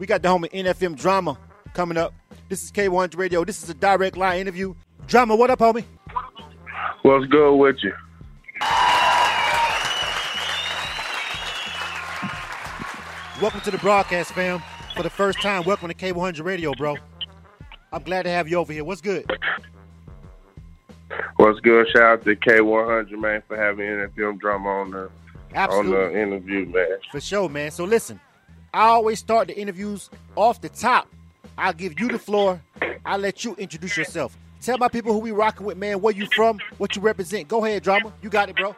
We got the homie NFM Drama coming up. This is K100 Radio. This is a direct line interview. Drama, what up, homie? What's good with you? Welcome to the broadcast, fam. For the first time, welcome to K100 Radio, bro. I'm glad to have you over here. What's good? What's good? Shout out to K100, man, for having NFM drama on the Absolutely. on the interview, man. For sure, man. So listen, I always start the interviews off the top. I'll give you the floor. I'll let you introduce yourself. Tell my people who we rocking with, man. Where you from? What you represent? Go ahead, drama. You got it, bro.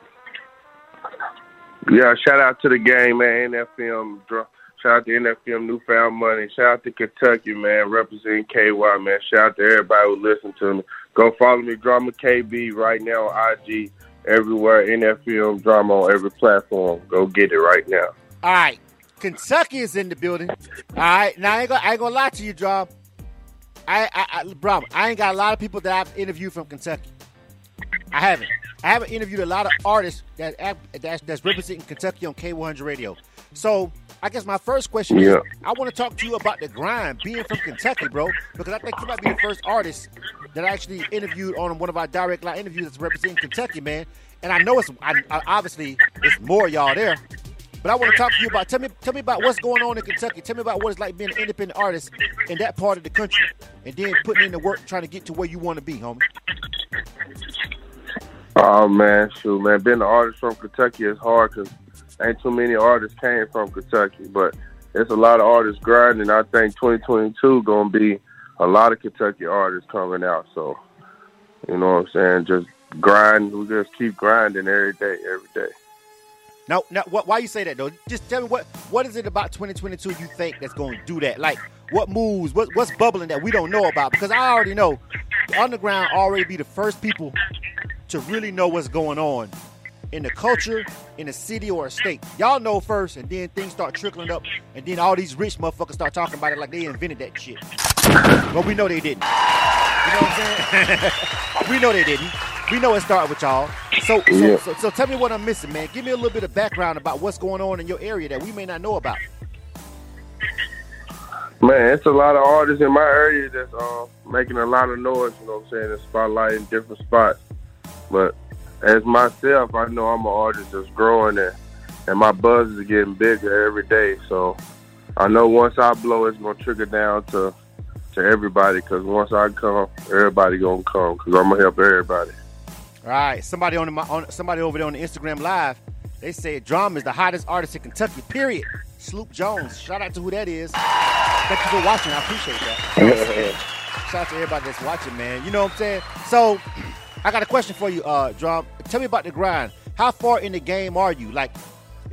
Yeah, shout out to the game, man. NFM, shout out to NFM Newfound Money. Shout out to Kentucky, man, representing KY, man. Shout out to everybody who listen to me. Go follow me, Drama KB, right now on IG, everywhere. NFM Drama on every platform. Go get it right now. All right. Kentucky is in the building. All right. Now, I ain't gonna, I ain't gonna lie to you, Drum. I, I, I, bro, I ain't got a lot of people that I've interviewed from Kentucky. I haven't. I haven't interviewed a lot of artists that that's, that's representing Kentucky on K100 Radio. So I guess my first question Yeah. is, I want to talk to you about the grind, being from Kentucky, bro, because I think you might be the first artist that I actually interviewed on one of our direct line interviews that's representing Kentucky, man. And I know it's I, I, obviously it's more y'all there, but I want to talk to you about tell me tell me about what's going on in Kentucky. Tell me about what it's like being an independent artist in that part of the country, and then putting in the work trying to get to where you want to be, homie. Oh man, shoot, man. Being an artist from Kentucky is hard because ain't too many artists came from Kentucky, but it's a lot of artists grinding. I think 2022 gonna be a lot of Kentucky artists coming out. So, you know what I'm saying? Just grind. We just keep grinding every day, every day. Now, now, what, why you say that though? Just tell me what what is it about 2022 you think that's going to do that? Like, what moves? What, what's bubbling that we don't know about? Because I already know the underground already be the first people to really know what's going on in the culture, in a city or a state. Y'all know first, and then things start trickling up, and then all these rich motherfuckers start talking about it like they invented that shit. But we know they didn't. You know what I'm saying? we know they didn't. We know it started with y'all. So, so, Yeah. so, so tell me what I'm missing, man. Give me a little bit of background about what's going on in your area that we may not know about. Man, it's a lot of artists in my area that's uh, making a lot of noise. You know what I'm saying? And spotlighting different spots. But as myself, I know I'm an artist that's growing and and my buzz is getting bigger every day. So I know once I blow, it's gonna trickle down to to everybody. Because once I come, everybody gonna come. Because I'm gonna help everybody. All right, somebody on the on somebody over there on the Instagram live, they said Drum is the hottest artist in Kentucky. Period. Sloop Jones. Shout out to who that is. Thank you for watching. I appreciate that. Shout out to everybody that's watching, man. You know what I'm saying? So, I got a question for you, uh, Drum. Tell me about the grind. How far in the game are you? Like,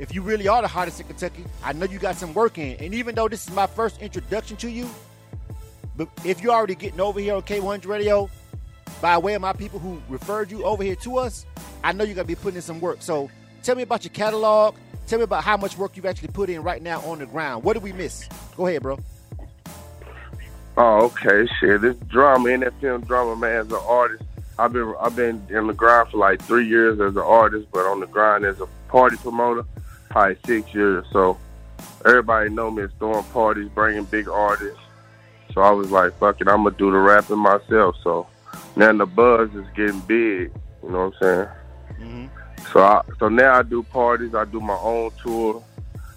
if you really are the hottest in Kentucky, I know you got some work in. And even though this is my first introduction to you, but if you're already getting over here on K100 Radio, by way of my people who referred you over here to us, I know you're gonna be putting in some work. So tell me about your catalog. Tell me about how much work you've actually put in right now on the ground. What did we miss? Go ahead, bro. Oh, okay, shit. This drama, NFM drama, man, as an artist, I've been I've been in the grind for like three years as an artist, but on the grind as a party promoter, probably six years. So everybody know me as throwing parties, bringing big artists. So I was like, fuck it, I'm gonna do the rapping myself. So now the buzz is getting big. You know what I'm saying? Mm-hmm. So I, so now I do parties. I do my own tour.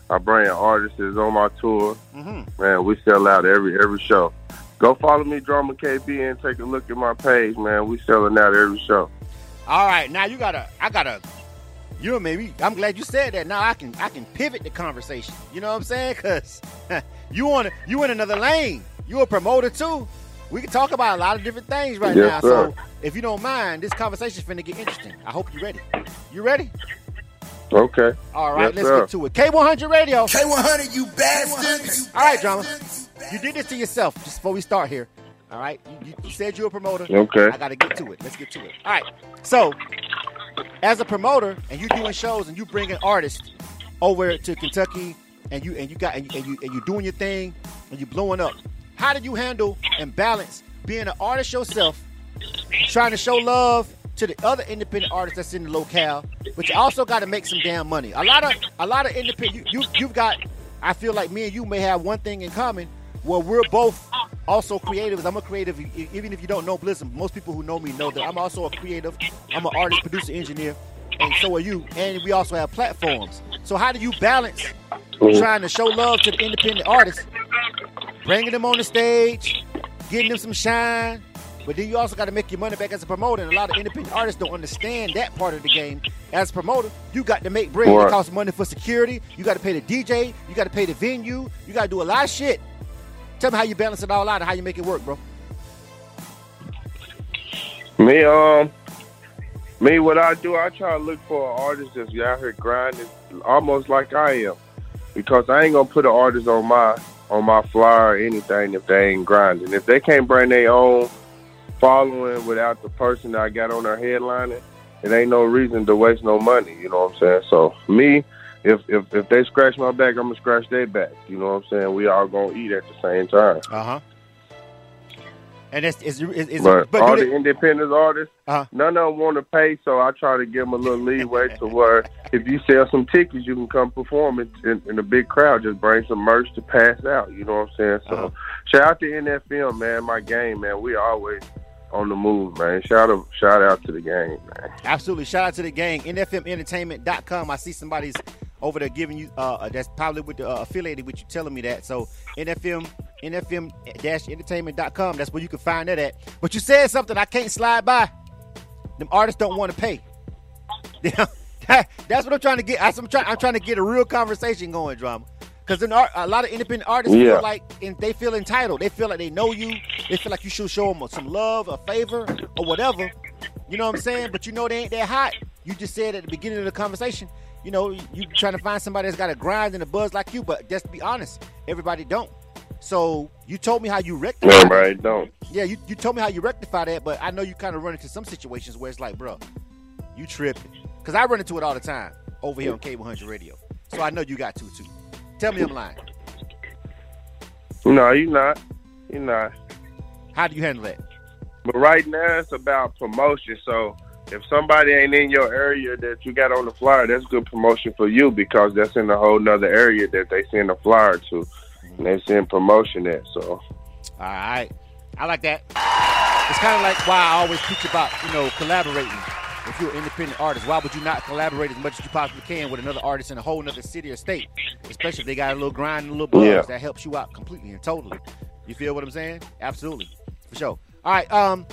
I bring artists on my tour. Mm-hmm. Man, we sell out every every show. Go follow me, Drama KB, and take a look at my page, man. We selling out every show. All right, now you gotta. I gotta. You know, maybe I'm glad you said that. Now I can I can pivot the conversation. You know what I'm saying? Cause you on you in another lane. You a promoter too. We can talk about a lot of different things right Yes, now. sir. So if you don't mind, this conversation conversation's finna get interesting. I hope you're ready. You ready? Okay. All right, Yes, let's sir. get to it. K100 Radio. K100, you bastards. All right, drama. You did this to yourself just before we start here. All right, you, you, you said you're a promoter. Okay. I got to get to it. Let's get to it. All right. So, as a promoter, and you're doing shows, and you bringing artists over to Kentucky, and you and you got and you and you, and you doing your thing, and you blowing up. How do you handle and balance being an artist yourself, trying to show love to the other independent artists that's in the locale, but you also got to make some damn money. A lot of a lot of independent you, you you've got I feel like me and you may have one thing in common where we're both also creatives. I'm a creative, even if you don't know Blizzard. Most people who know me know that I'm also a creative. I'm an artist, producer, engineer, and so are you. And we also have platforms. So how do you balance mm-hmm. trying to show love to the independent artists, bringing them on the stage, getting them some shine, but then you also got to make your money back as a promoter. And a lot of independent artists don't understand that part of the game. As a promoter, you got to make bread. It costs money for security. You got to pay the DJ. You got to pay the venue. You got to do a lot of shit. Tell me how you balance it all out and how you make it work, bro. Me, um, me, what I do, I try to look for an artist that's out here grinding, almost like I am, because I ain't gonna put an artist on my on my flyer or anything if they ain't grinding. If they can't bring their own following without the person that I got on their headlining, it ain't no reason to waste no money. You know what I'm saying? So me. If, if if they scratch my back, I'm gonna scratch their back. You know what I'm saying? We all gonna eat at the same time. Uh huh. And it's it's, it's, it's But, but all the they, independent artists, Uh-huh. none of them want to pay, so I try to give them a little leeway to where if you sell some tickets, you can come perform in, in, in a big crowd. Just bring some merch to pass out. You know what I'm saying? So Uh-huh. shout out to NFM, man. My game, man. We always on the move, man. Shout out, shout out to the game, man. Absolutely. Shout out to the gang. NFMentertainment.com. I see somebody's over there giving you, uh, that's probably with the uh, affiliated with you telling me that. So NFM, NFM-entertainment.com. That's where you can find that at. But you said something I can't slide by. Them artists don't want to pay. That's what I'm trying to get. I'm trying, I'm trying to get a real conversation going, drama. Because a lot of independent artists Yeah. feel like and they feel entitled. They feel like they know you. They feel like you should show them some love, a favor, or whatever. You know what I'm saying? But you know they ain't that hot. You just said at the beginning of the conversation, you know, you trying to find somebody that's got a grind and a buzz like you. But just be honest, everybody don't. So you told me how you rectify. That. right? Don't. Yeah, you, you told me how you rectify that, but I know you kind of run into some situations where it's like, bro, you tripping. Because I run into it all the time over here on K100 Radio. So I know you got to too. Tell me I'm lying. No, you not. You not. How do you handle that? But right now, it's about promotion. So if somebody ain't in your area that you got on the flyer, that's good promotion for you because that's in a whole nother area that they send a flyer to, and they send promotion at. So All right. I like that. It's kind of like why I always preach about, you know, collaborating. If you're an independent artist, why would you not collaborate as much as you possibly can with another artist in a whole other city or state? Especially if they got a little grind and a little buzz. Yeah. That helps you out completely and totally. You feel what I'm saying? Absolutely. For sure. All right, um,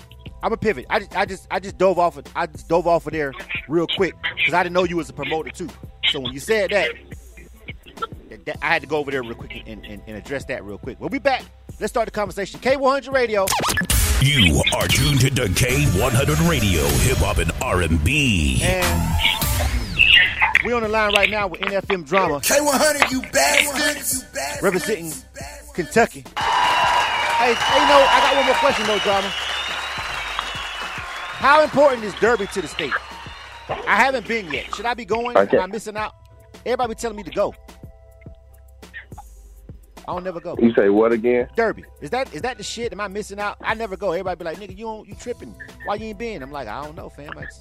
I'm a pivot. I just I just I just dove off of I just dove off of there real quick because I didn't know you was a promoter too. So when you said that, that- that- I had to go over there real quick and, and, and address that real quick. We'll be back. Let's start the conversation. K100 Radio. You are tuned to K100 Radio, Hip Hop and R&B. And we on the line right now with NFM Drama K100, you bastards. You representing You bastards. Kentucky. Hey, hey, no, I got one more question though, Drama. How important is Derby to the state? I haven't been yet. Should I be going? Okay. Am I missing out? Everybody be telling me to go. I don't never go. you say what again? Derby. Is that is that the shit? Am I missing out? I never go. Everybody be like, nigga, you don't, you tripping. Why you ain't been? I'm like, I don't know, fam. I, just,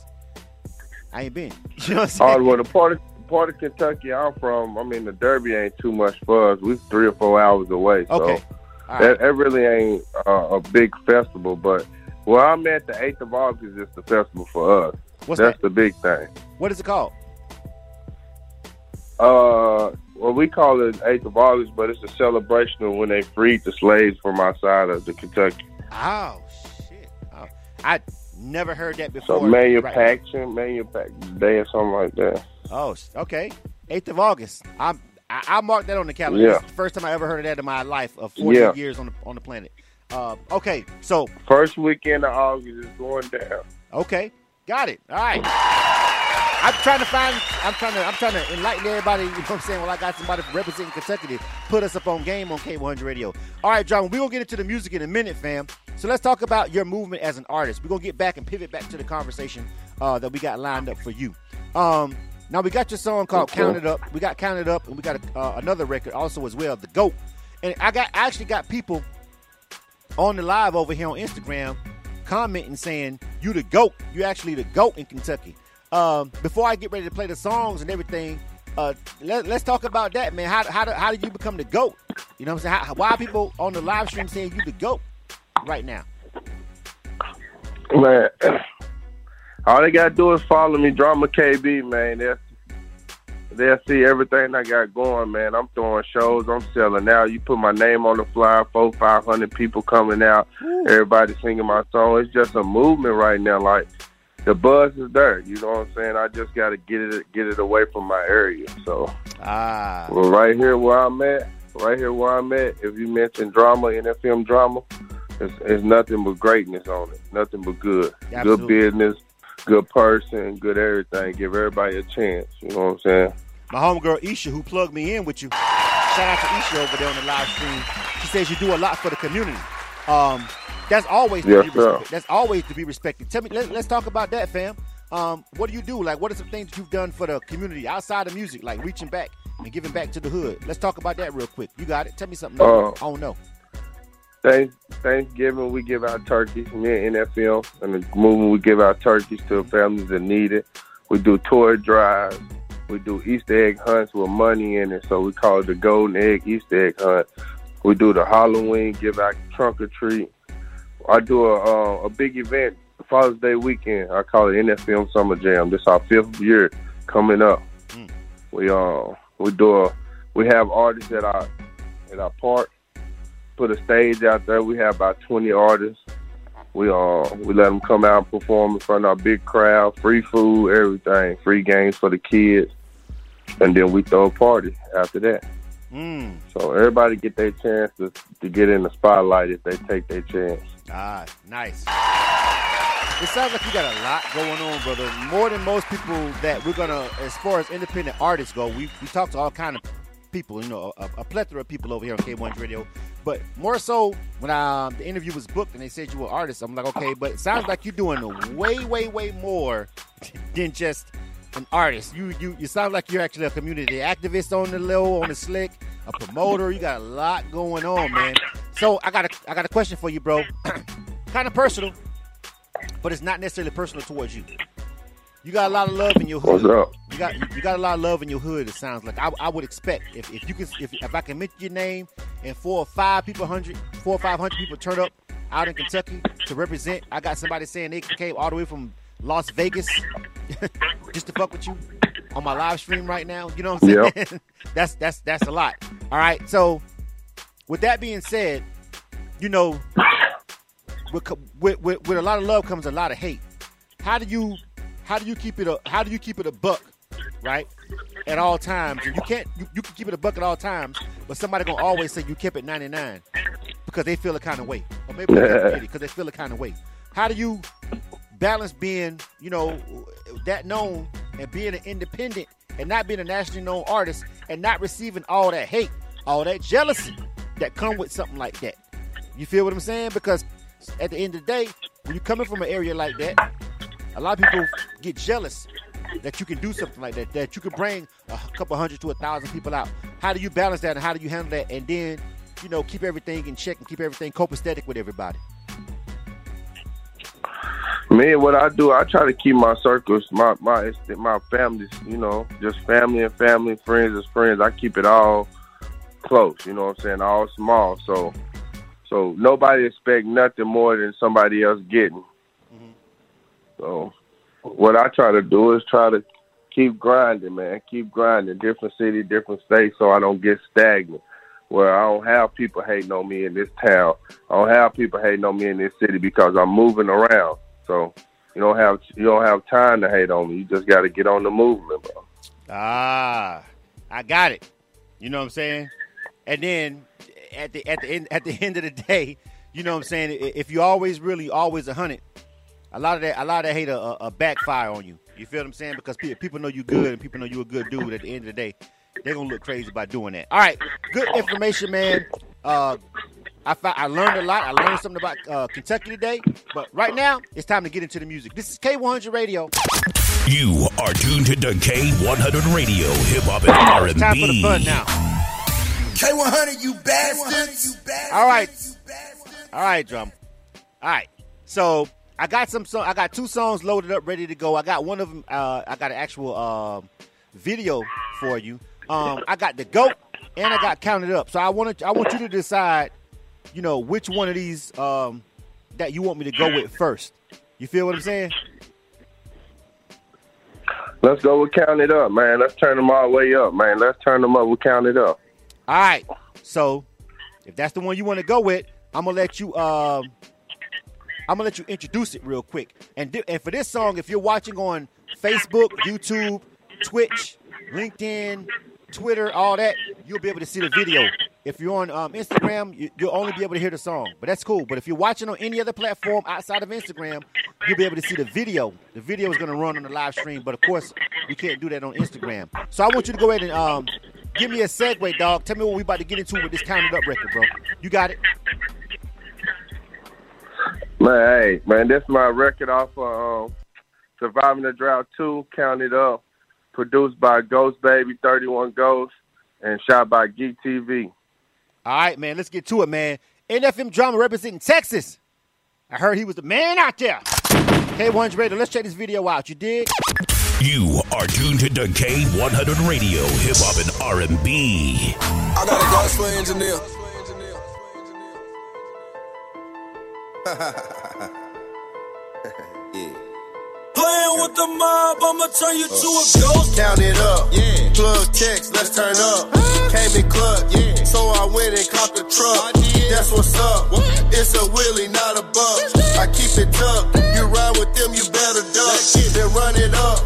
I ain't been. You know what I'm saying? Oh, well, the part of part of Kentucky I'm from, I mean, the Derby ain't too much for us. We're three or four hours away, so Okay. Right. that, that really ain't uh, a big festival. But where I'm at, the eighth of August is the festival for us. What's That's that? the big thing. What is it called? Uh, well, we call it Eighth of August, but it's a celebration of when they freed the slaves from outside of the Kentucky. Oh shit! Oh, I never heard that before. So before. Right. manufacturing, manufacturing day or something like that. Oh, okay. Eighth of August. I'm. I, I marked that on the calendar. Yeah. The first time I ever heard of that in my life of 40 Yeah. years on the on the planet. Uh, okay, so First weekend of August is going down. okay, got it. All right. I'm trying to find. I'm trying to. I'm trying to enlighten everybody. You know what I'm saying? Well, I got somebody representing Kentucky to put us up on game on K100 Radio. All right, John. We're gonna get into the music in a minute, fam. So let's talk about your movement as an artist. We're gonna get back and pivot back to the conversation uh, that we got lined up for you. Um, now we got your song called Okay. "Count It Up." We got "Count It Up," and we got a, uh, another record also as well, "The Goat." And I got I actually got people on the live over here on Instagram commenting saying you the goat. You actually the goat in Kentucky. Um, before I get ready to play the songs and everything, uh, let, us talk about that, man. How how, do, how did you become the goat? You know what I'm saying? How, why are people on the live stream saying you the goat right now? Man, all they gotta do is follow me, Drama KB, man. They'll, they'll see everything I got going, man. I'm throwing shows, I'm selling out. You put my name on the flyer, four, five hundred people coming out, everybody singing my song. It's just a movement right now. Like the buzz is there. You know what I'm saying? I just got to get it get it away from my area. So, ah, well, right here where I'm at, right here where I'm at. If you mention drama, NFM drama, it's, it's nothing but greatness on it. Nothing but good, Absolutely. good business, good person, good everything. Give everybody a chance. You know what I'm saying? My homegirl Isha, who plugged me in with you. Shout out to Isha over there on the live stream. She says you do a lot for the community. Um, that's always to yes, be That's always to be respected. Tell me, let, us talk about that, fam. Um, what do you do? Like, what are some things that you've done for the community outside of music, like reaching back and giving back to the hood? Let's talk about that real quick. You got it. Tell me something. Uh, I don't know. Thanks, Thanksgiving, we give out turkeys. Me and NFM and the movement, we give out turkeys to families that need it. We do toy drives. We do Easter egg hunts with money in it, so we call it the Golden Egg Easter egg hunt. We do the Halloween, give out trunk or treat. I do a uh, a big event Father's Day weekend. I call it NFM Summer Jam. This our fifth year coming up. Mm. We uh we do a we have artists at our at our park. Put a stage out there. We have about twenty artists. We uh we let them come out and perform in front of our big crowd. Free food, everything. Free games for the kids, and then we throw a party after that. Mm. So everybody get their chance to, to get in the spotlight if they take their chance. Ah, nice. It sounds like you got a lot going on, brother. More than most people that we're gonna, as far as independent artists go, we we talk to all kind of people, you know, a, a plethora of people over here on K1 Radio. But more so, when um, the interview was booked and they said you were an artist, I'm like, okay, but it sounds like you're doing way, way, way more than just an artist. You you you sound like you're actually a community activist on the low, on the slick, a promoter. You got a lot going on, man. So I got a I got a question for you, bro. kind of personal, but it's not necessarily personal towards you. You got a lot of love in your hood. What's up? You got you got a lot of love in your hood. It sounds like I, I would expect if, if you can if, if I can mention your name and four or five people, hundred four or five hundred people turn up out in Kentucky to represent. I got somebody saying they came all the way from Las Vegas just to fuck with you on my live stream right now. You know what I'm saying? Yep. that's that's that's a lot. All right, so with that being said, you know, with, with, with, with, a lot of love comes a lot of hate. How do you how do you keep it a how do you keep it a buck, right? At all times, you can't you, you can keep it a buck at all times, but somebody gonna always say you kept it 99 because they feel a kind of way, or maybe because they feel a kind of way. How do you balance being you know that known and being an independent and not being a nationally known artist and not receiving all that hate, all that jealousy? That come with something like that. You feel what I'm saying? Because at the end of the day, when you're coming from an area like that, a lot of people get jealous that you can do something like that, that you can bring a couple hundred to a thousand people out. How do you balance that and how do you handle that? And then, you know, keep everything in check and keep everything copacetic with everybody. Me, what I do, I try to keep my circles, my my my families, you know, just family and family, friends as friends. I keep it all close. You know what I'm saying? All small. So so nobody expect nothing more than somebody else getting. Mm-hmm. So what I try to do is try to keep grinding, man. Keep grinding. Different city, different states, so I don't get stagnant. Where I don't have people hating on me in this town. I don't have people hating on me in this city because I'm moving around. So you don't have you don't have time to hate on me. You just got to get on the movement, bro. Ah, I got it. You know what I'm saying? And then at the at the end at the end of the day, you know what I'm saying? If you always really always a hundred, a lot of that a lot of that hate a, a, backfire on you. You feel what I'm saying? Because people know you good and people know you a good dude. At the end of the day, they're gonna look crazy by doing that. All right, good information, man. Uh, I I learned a lot. I learned something about uh, Kentucky today. But right now, it's time to get into the music. This is K100 Radio. You are tuned to K100 Radio, hip hop and R&B. It's time for the fun now. K100, you bastards. All right. All right, drum. All right. So I got some song. I got two songs loaded up, ready to go. I got one of them. Uh, I got an actual uh, video for you. Um, I got the goat and I got counted up. So I want to I want you to decide, you know, which one of these um, that you want me to go with first. You feel what I'm saying? Let's go with count it up, man. Let's turn them all the way up, man. Let's turn them up. We count it up. All right. So if that's the one you want to go with, I'm gonna let you. Um, I'm gonna let you introduce it real quick. And and for this song, if you're watching on Facebook, YouTube, Twitch, LinkedIn, Twitter, all that, you'll be able to see the video. If you're on um, Instagram, you, you'll only be able to hear the song. But that's cool. But if you're watching on any other platform outside of Instagram, you'll be able to see the video. The video is going to run on the live stream, but of course, we can't do that on Instagram. So I want you to go ahead and um, give me a segue, dog. Tell me what we about to get into with this counted up record, bro. You got it. Man, hey, man, this is my record off of um, Surviving the Drought 2, Counted Up, produced by Ghost Baby 31 Ghost, and shot by Geek TV. All right, man. Let's get to it, man. NFM drama representing Texas. I heard he was the man out there. K100 Radio. Let's check this video out. You did? You are tuned to K100 Radio, Hip Hop and R&B. I got a ghost for engineer. yeah. Playing with the mob, I'ma turn you to a oh. ghost. Count it up, yeah. Plug text, let's turn up. Came in clutch, yeah. So I went and copped a truck. That's what's up. It's a wheelie, not a buck. I keep it tucked. You ride with them, you better duck. Then run it up.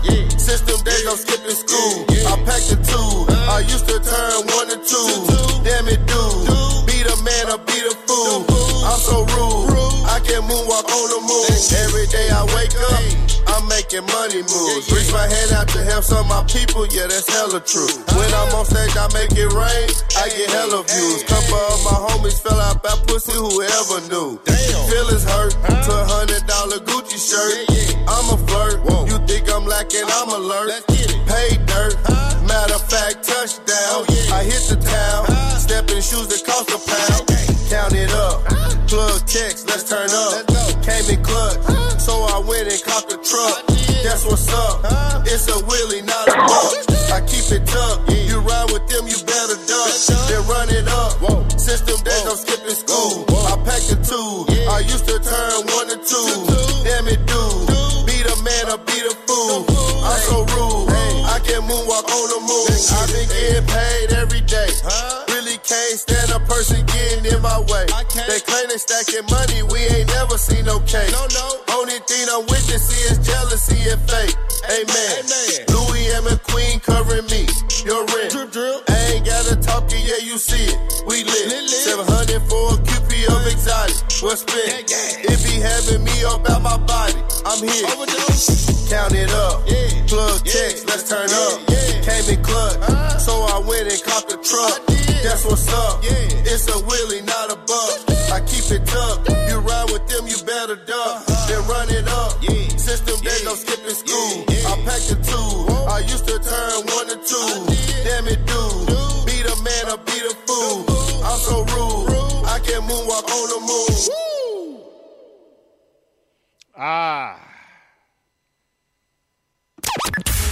Since them days skipping school. I packed the two. I used to turn one to two. Damn it, dude. Beat a man or beat a fool. I'm so rude. I can moonwalk on the moon. Every day I wake up. I'm making money moves. Reach my hand out to help some of my people, yeah, that's hella true. When I'm on stage, I make it rain, I get hella views. Couple of my homies fell out by pussy, whoever knew. Feelings hurt to a hundred dollar Gucci shirt. I'm a flirt. You think I'm lacking, I'm alert. Pay dirt. Matter of fact, touchdown. I hit the town. Step in shoes that cost a pound. Count it up. Plug text, let's turn up. Came in clutch. So I went and copped a truck. That's what's up. It's a wheelie, not a buck. I keep it tucked. You ride with them, you better duck. Then run it up. System days I'm skipping school. I packed the two. I used to turn one to two. Damn it, dude. Be the man or be the fool. I'm so rude. I can moonwalk on the moon. I've been getting paid every day. Really can't stand a person my way. They claim they stacking money, we ain't never seen no cake. No, no. Only thing I'm witnessing is jealousy and fate. Amen. Louis M. McQueen covering me. Your rent. I ain't gotta talk it, yeah, you see it. We lit. 700 for a QP of exotic. What's spent? It be having me up out my body. I'm here. Count it up. Yeah. Plug text, let's turn up. Yeah. Came in clutch. So I went and copped the truck. That's what's up. Yeah. It's a wheelie, not a buck. I keep it tucked. You ride with them, you better duck. Then run it up. Since them days I'm skipping school. I packed the two. I used to turn one to two. Damn it, dude. Beat a man or beat a fool. I'm so rude. I can moonwalk on the moon. Ah.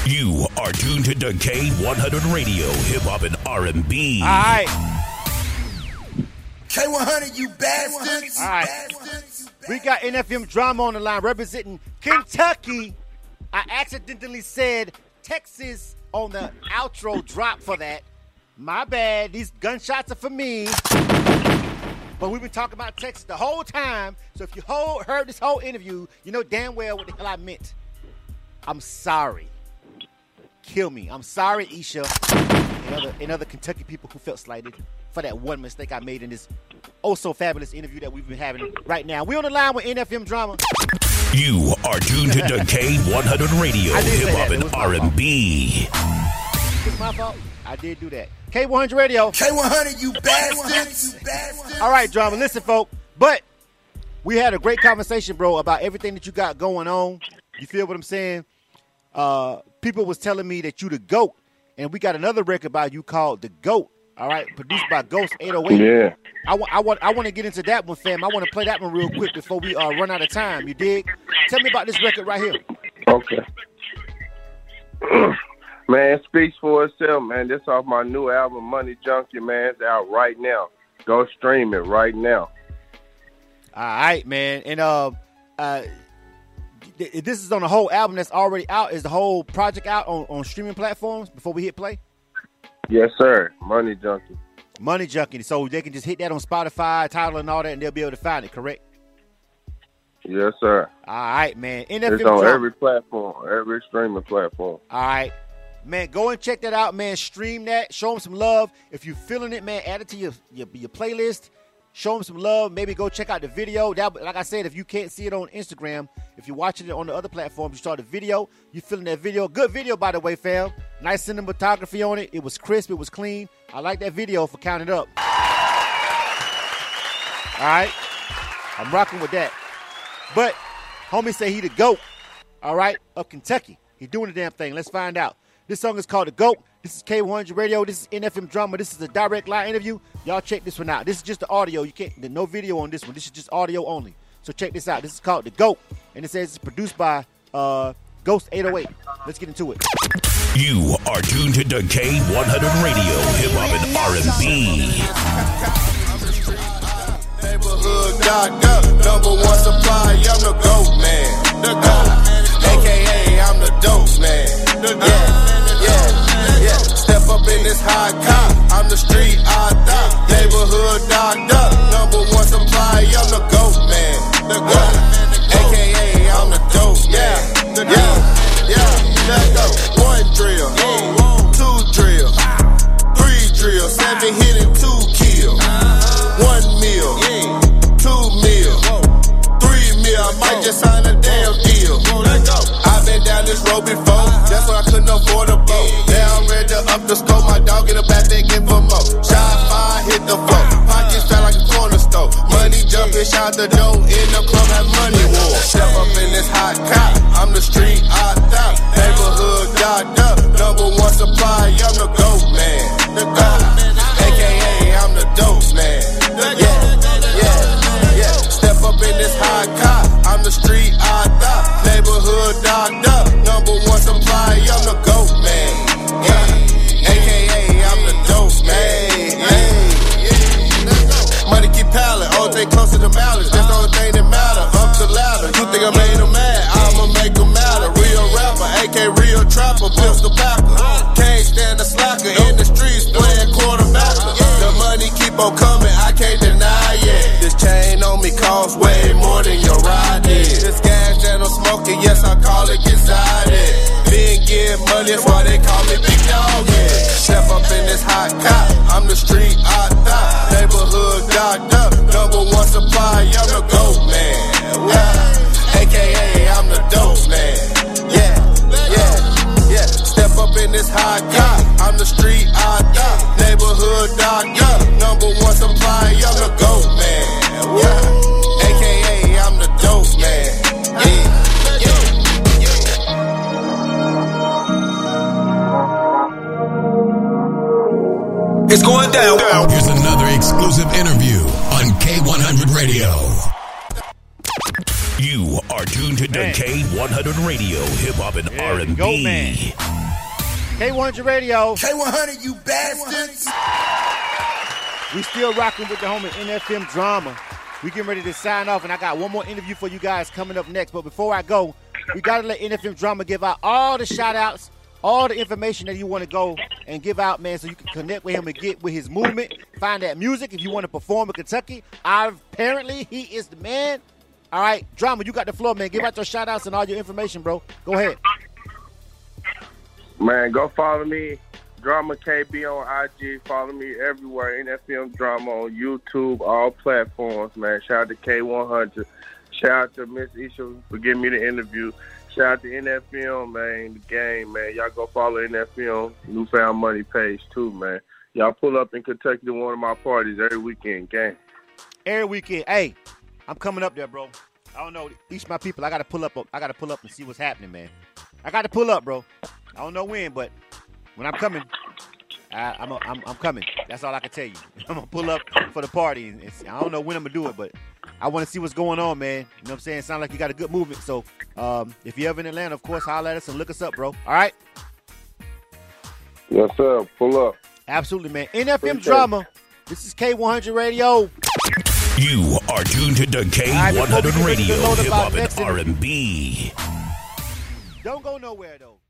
You are tuned to K100 Radio, Hip Hop and R&B. All right. K100, you bastards. All right. We got NFM drama on the line representing Kentucky. I accidentally said Texas on the outro drop for that. My bad. These gunshots are for me. But we've been talking about Texas the whole time. So if you whole, heard this whole interview, you know damn well what the hell I meant. I'm sorry. Kill me. I'm sorry, Isha, and other, and other Kentucky people who felt slighted for that one mistake I made in this oh so fabulous interview that we've been having right now. We're on the line with NFM Drama. You are tuned to K100 Radio, I did say Hip Hop and was my fault. R&B. It's my fault. I did do that. K100 Radio. K100, you bastards. You bastards. All right, drama. Listen, folk. But we had a great conversation, bro, about everything that you got going on. You feel what I'm saying? Uh, people was telling me that you the goat, and we got another record by you called the Goat. All right, produced by Ghost 808. Yeah. I want, I want, I want to get into that one, fam. I want to play that one real quick before we uh, run out of time. You dig? Tell me about this record right here. Okay. Man, speaks for itself, man. This off my new album, Money Junkie, man. It's out right now. Go stream it right now. All right, man. And uh, uh, th- this is on the whole album that's already out. Is the whole project out on, on streaming platforms before we hit play? Yes, sir. Money Junkie. Money Junkie. So they can just hit that on Spotify, title, and all that, and they'll be able to find it. Correct? Yes, sir. All right, man. NFM It's on every platform, every streaming platform. All right. Man, go and check that out, man. Stream that. Show them some love. If you're feeling it, man, add it to your, your, your playlist. Show them some love. Maybe go check out the video. That, like I said, if you can't see it on Instagram, if you're watching it on the other platforms, you start the video. You feeling that video? Good video, by the way, fam. Nice cinematography on it. It was crisp. It was clean. I like that video for counting up. All right. I'm rocking with that. But homie say he the GOAT, all right, of Kentucky. He doing the damn thing. Let's find out. This song is called The GOAT. This is K100 Radio. This is NFM Drama. This is a direct live interview. Y'all check this one out. This is just the audio. You can't, there's no video on this one. This is just audio only. So check this out. This is called The GOAT. And it says it's produced by uh, Ghost 808. Let's get into it. You are tuned to K100 Radio, Hip Hop and R&B. Neighborhood doctor, number one supply, I'm the GOAT man. The GOAT. AKA, I'm the uh, dope man. Yeah, yeah, yeah. Step up in this high cop, I'm the street author. Neighborhood doctor, number one supply, I'm the GOAT man. The uh, GOAT. AKA, I'm the dope man. Yeah, yeah, let's go. One drill, two drill, three drill, seven hit and two this road before, that's why I couldn't afford a boat. Now I'm ready to up the scope. My dog in the back, they give for more. Shot fire, hit the floor. Pockets fat like a corner store. Money jumping, shout the dough. In the club, have money war. Step up in this hot cop. I'm the street author. Neighborhood doctor. Number one supply, I'm the GOAT man. The GOAT. AKA, I'm the dope man. I'm the street author. Neighborhood doctor. Number one supply, I'm the GOAT man. Yeah. AKA, I'm the dope man. Yeah. Money keep piling, OJ close to the malice. That's the only thing that matter. Up the ladder. You think I made him mad? I'ma make him matter. Real rapper, AK real trapper, pistol packer. Can't stand the slacker in the streets playing quarterback. The money keep on coming, I can't deny it. This chain on me costs way more than your smoking, yes, I call it exotic. Been getting money, that's why they call me Big Dog. Step up in this hot cop, I'm the street author. Neighborhood doctor, number one supply, I'm the GOAT man. Yeah. AKA, I'm the dope man. Yeah, yeah, yeah. Step up in this hot cop, I'm the street author. Neighborhood It's going down. Here's another exclusive interview on K100 Radio. You are tuned to Man. K100 Radio, Hip Hop and There you go, man. R&B. K100 Radio. K100, you bastards. We still rocking with the homie NFM drama. We getting ready to sign off, and I got one more interview for you guys coming up next. But before I go, we gotta let NFM drama give out all the shout outs, all the information that you want to go and give out, man, so you can connect with him and get with his movement. Find that music if you want to perform in Kentucky. Apparently, he is the man. All right, drama, you got the floor, man. Give out your shout outs and all your information, bro. Go ahead. Man, go follow me, Drama KB on IG. Follow me everywhere. NFM Drama on YouTube, all platforms. Man, shout out to K100. Shout out to Miss Isha for giving me the interview. Shout out to NFM, man, the game, man. Y'all go follow NFM Newfound Money page too, man. Y'all pull up in Kentucky to one of my parties every weekend, gang. every weekend. Hey, I'm coming up there, bro. I don't know. Each my people, I gotta pull up. I gotta pull up and see what's happening, man. I gotta pull up, bro. I don't know when, but when I'm coming, I, I'm, a, I'm I'm coming. That's all I can tell you. I'm gonna pull up for the party. And it's, I don't know when I'm gonna do it, but I want to see what's going on, man. You know what I'm saying? Sound like you got a good movement. So um, if you're ever in Atlanta, of course, holler at us and look us up, bro. All right. Yes, sir. Pull up. Absolutely, man. NFM Appreciate drama. This is K100 Radio. You are tuned to the right, before we K100 get ready to Radio, load up hip hop and. R&B. Don't go nowhere though.